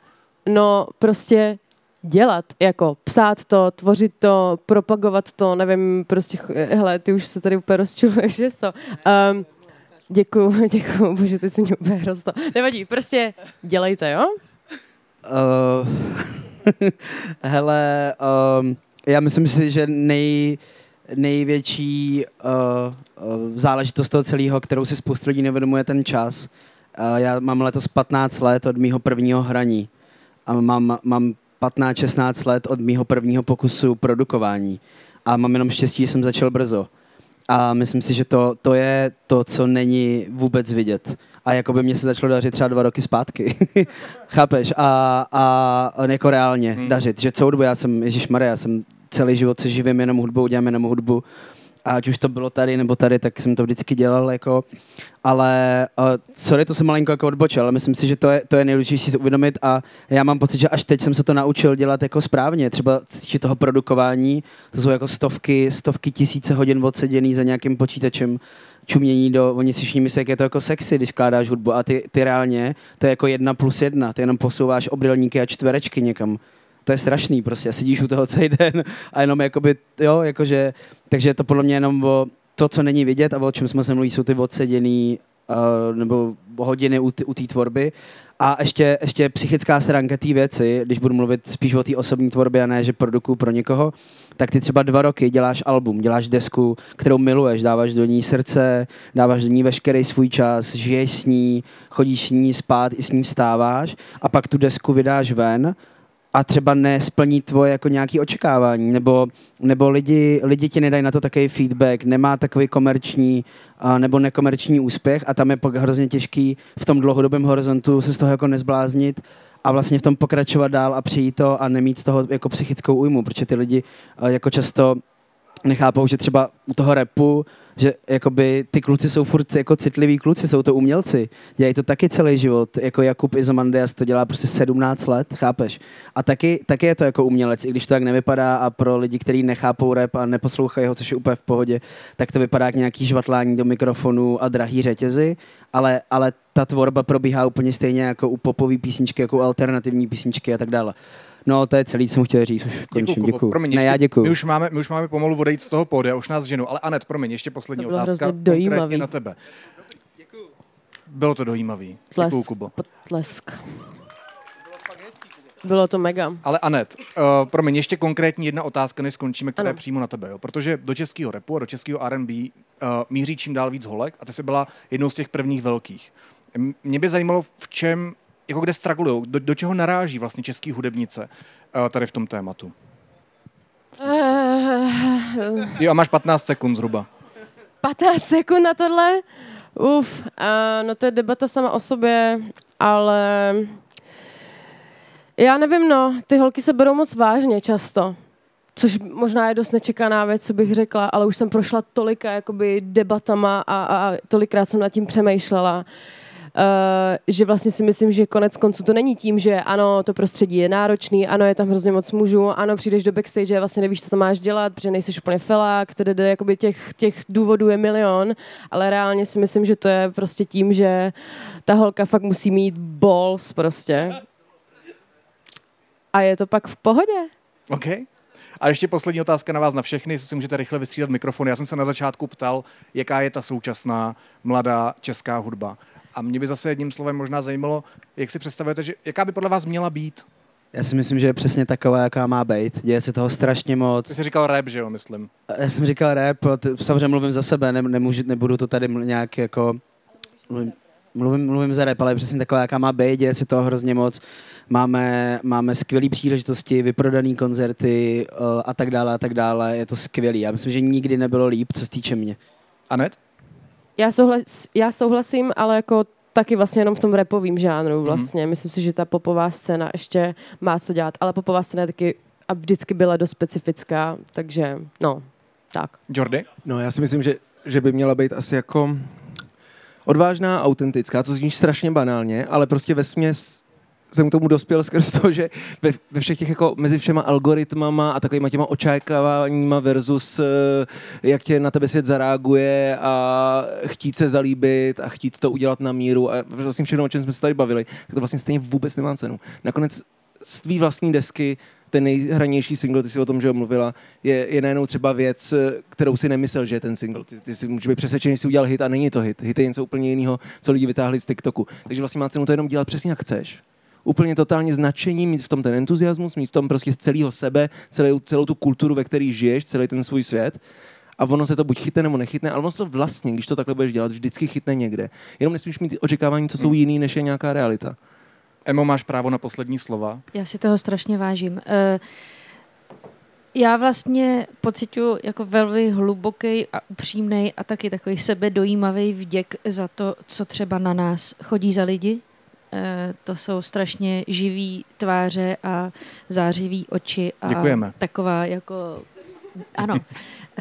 No prostě dělat, jako psát to, tvořit to, propagovat to, nevím, prostě, hele, ty už se tady úplně rozčiluješ, že to. Um, děkuju, děkuju, bože, teď se mě úplně rosto. Nevadí, prostě dělejte, jo? Uh, hele, um, já myslím si, že nej, největší uh, uh, záležitost toho celého, kterou si spoustu lidí nevědomuje, je ten čas. Uh, já mám letos 15 let od mýho prvního hraní a mám, mám 15-16 let od mýho prvního pokusu produkování a mám jenom štěstí, že jsem začal brzo. A myslím si, že to, to je to, co není vůbec vidět. A jako by mě se začalo dařit třeba dva roky zpátky. Chápeš? A, a jako reálně hmm. dařit. Že celou dobu já jsem, Ježíš já jsem celý život se živím jenom hudbou, dělám jenom hudbu. A ať už to bylo tady nebo tady, tak jsem to vždycky dělal. Jako, ale uh, sorry, to jsem malinko jako odbočil, ale myslím si, že to je, to je nejdůležitější si uvědomit a já mám pocit, že až teď jsem se to naučil dělat jako správně. Třeba týče toho produkování, to jsou jako stovky, stovky tisíce hodin odseděný za nějakým počítačem čumění do, oni si všichni myslí, jak je to jako sexy, když skládáš hudbu a ty, ty reálně, to je jako jedna plus jedna, ty jenom posouváš obdelníky a čtverečky někam. To je strašný prostě, sedíš u toho celý den a jenom jakoby, jo, jakože, takže to podle mě jenom o to, co není vidět a o čem jsme se mluví, jsou ty odseděný uh, nebo hodiny u té tvorby. A ještě, ještě psychická stránka té věci, když budu mluvit spíš o té osobní tvorbě a ne, že produkuju pro někoho, tak ty třeba dva roky děláš album, děláš desku, kterou miluješ, dáváš do ní srdce, dáváš do ní veškerý svůj čas, žiješ s ní, chodíš s ní spát, i s ní vstáváš a pak tu desku vydáš ven a třeba nesplní tvoje jako nějaké očekávání, nebo, nebo lidi, lidi ti nedají na to takový feedback, nemá takový komerční a, nebo nekomerční úspěch a tam je pak hrozně těžký v tom dlouhodobém horizontu se z toho jako nezbláznit a vlastně v tom pokračovat dál a přijít to a nemít z toho jako psychickou újmu, protože ty lidi jako často nechápou, že třeba u toho repu, že jakoby ty kluci jsou furt jako citliví kluci, jsou to umělci. Dělají to taky celý život. Jako Jakub Izomandias to dělá prostě 17 let, chápeš? A taky, taky je to jako umělec, i když to tak nevypadá a pro lidi, kteří nechápou rap a neposlouchají ho, což je úplně v pohodě, tak to vypadá jak nějaký žvatlání do mikrofonu a drahý řetězy, ale, ale ta tvorba probíhá úplně stejně jako u popové písničky, jako u alternativní písničky a tak dále. No, to je celý, co jsem chtěl říct, už končím, Kubo. děkuju. Promiň, ne, ještě- já děkuju. My už, máme, my už máme pomalu odejít z toho pódia, už nás ženou. Ale Anet, promiň, ještě poslední To bylo otázka. hrozně konkrétně dojímavý. na tebe. Bylo to dojímavý. Děkuju, Tlesk, Kubo. potlesk. Bylo to mega. Ale Anet, uh, promiň, ještě konkrétní jedna otázka, než skončíme, která je přímo na tebe. Jo? Protože do českého repu a do českého R&B uh, míří čím dál víc holek a ty jsi byla jednou z těch prvních velkých. Mě by zajímalo, v čem, jako kde stragulujou, do, do čeho naráží vlastně český hudebnice uh, tady v tom tématu. Jo, a máš 15 sekund zhruba. 15 sekund na tohle? Uf, uh, no to je debata sama o sobě, ale já nevím, no, ty holky se berou moc vážně často. Což možná je dost nečekaná věc, co bych řekla, ale už jsem prošla tolika jakoby debatama a, a, a tolikrát jsem nad tím přemýšlela, uh, že vlastně si myslím, že konec konců to není tím, že ano, to prostředí je náročný, ano, je tam hrozně moc mužů, ano, přijdeš do backstage a vlastně nevíš, co to máš dělat, protože nejsi úplně felák, tedy jakoby těch, těch důvodů je milion, ale reálně si myslím, že to je prostě tím, že ta holka fakt musí mít balls prostě. A je to pak v pohodě. OK. A ještě poslední otázka na vás na všechny, jestli si můžete rychle vystřídat mikrofon. Já jsem se na začátku ptal, jaká je ta současná mladá česká hudba. A mě by zase jedním slovem možná zajímalo, jak si představujete, že jaká by podle vás měla být? Já si myslím, že je přesně taková, jaká má být. Děje se toho strašně Ty moc. jsi říkal rap, že jo, myslím. Já jsem říkal rap, samozřejmě mluvím za sebe, ne, nemůžu, nebudu to tady nějak jako... Mluvím, mluvím, mluvím za rap, ale je přesně taková, jaká má být, děje se toho hrozně moc. Máme, máme skvělé příležitosti, vyprodané koncerty uh, a tak dále a tak dále. Je to skvělý. Já myslím, že nikdy nebylo líp, co se týče mě. Anet? Já, souhlas, já souhlasím, ale jako taky vlastně jenom v tom repovém žánru vlastně. Myslím si, že ta popová scéna ještě má co dělat, ale popová scéna je taky a vždycky byla dost specifická, takže no, tak. Jordy? No já si myslím, že, že by měla být asi jako odvážná, autentická, to zní strašně banálně, ale prostě ve směs jsem k tomu dospěl skrz to, že ve, ve všech těch jako mezi všema algoritmama a takovýma těma očekáváníma versus eh, jak tě na tebe svět zareaguje a chtít se zalíbit a chtít to udělat na míru a vlastně všechno, o čem jsme se tady bavili, tak to vlastně stejně vůbec nemá cenu. Nakonec z tvý vlastní desky ten nejhranější single, ty jsi o tom, že mluvila, je, je najednou třeba věc, eh, kterou si nemyslel, že je ten single. Ty, ty si může být přesvědčený, že jsi udělal hit a není to hit. Hit je něco úplně jiného, co lidi vytáhli z TikToku. Takže vlastně má cenu to jenom dělat přesně jak chceš. Úplně totálně značení, mít v tom ten entuziasmus, mít v tom prostě z celého sebe, celou, celou tu kulturu, ve které žiješ, celý ten svůj svět. A ono se to buď chytne nebo nechytne, ale ono se to vlastně, když to takhle budeš dělat, vždycky chytne někde. Jenom nesmíš mít očekávání, co jsou jiný, než je nějaká realita. Emo, máš právo na poslední slova. Já si toho strašně vážím. Eh, Já vlastně pocituju jako velmi hluboký a upřímný a taky takový sebedojímavý vděk za to, co třeba na nás chodí za lidi. Eh, To jsou strašně živý tváře a zářivý oči a Děkujeme. taková jako... Ano.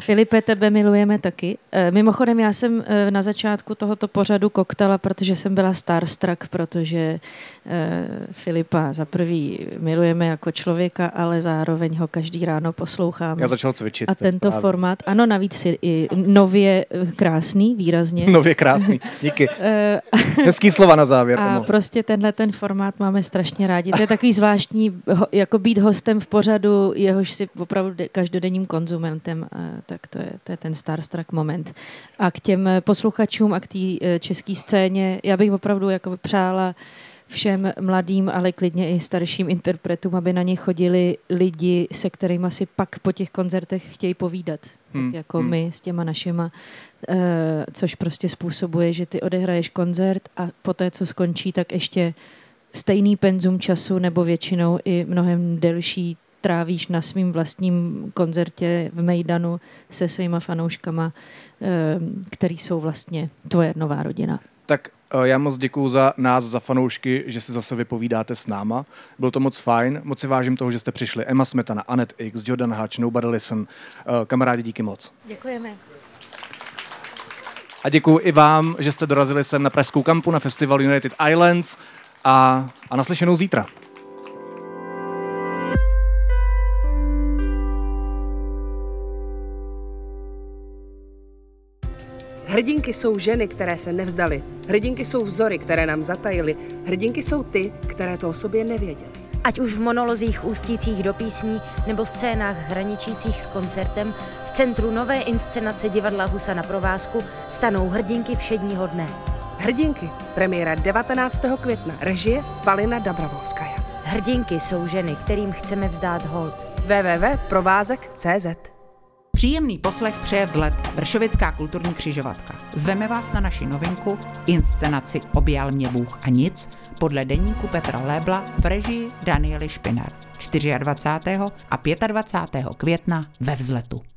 Filipe, tebe milujeme taky. Eh, Mimochodem, já jsem eh, na začátku tohoto pořadu koktala, protože jsem byla starstruck, protože eh, Filipa za prvý milujeme jako člověka, ale zároveň ho každý ráno posloucháme. Já začal cvičit. A tento právě. formát, ano, navíc je i nově krásný, výrazně. Nově krásný. Díky. Hezký slova na závěr. a prostě tenhle ten formát máme strašně rádi. To je takový zvláštní, jako být hostem v pořadu, jehož si opravdu de- každodenním konzumentem, tak to je, to je ten starstruck moment. A k těm eh, posluchačům a k té eh, české scéně, já bych opravdu jako přála všem mladým, ale klidně i starším interpretům, aby na ně chodili lidi, se kterými si pak po těch koncertech chtějí povídat. Hmm, Tak jako hmm. my s těma našima, eh, což prostě způsobuje, že ty odehraješ koncert a poté, co skončí, tak ještě stejný penzum času nebo většinou i mnohem delší trávíš na svým vlastním koncertě v Mejdanu se svýma fanouškama, eh, který jsou vlastně tvoje nová rodina. Tak Eh, Já moc děkuji za nás, za fanoušky, že si zase vypovídáte s náma. Bylo to moc fajn, moc si vážím toho, že jste přišli. Emma Smetana, Anet X, Jordan Hatch, Nobody Listen. Eh, Kamarádi, díky moc. Děkujeme. A děkuji i vám, že jste dorazili sem na Pražskou kampu na festival United Islands a, a naslyšenou zítra. Hrdinky jsou ženy, které se nevzdaly. Hrdinky jsou vzory, které nám zatajily. Hrdinky jsou ty, které to o sobě nevěděly. Ať už v monolozích ústících do písní nebo scénách hraničících s koncertem, v centru nové inscenace divadla Husa na provázku stanou hrdinky všedního dne. Hrdinky. Premiéra 19. května. Režie Palina Dabravovskaja. Hrdinky jsou ženy, kterým chceme vzdát hold. www.provázek.cz Příjemný poslech přeje vzlet Vršovická kulturní křižovatka. Zveme vás na naši novinku, inscenaci Objal mě Bůh a nic, podle deníku Petra Lébla v režii Daniely Špiner 24. a 25. května ve vzletu.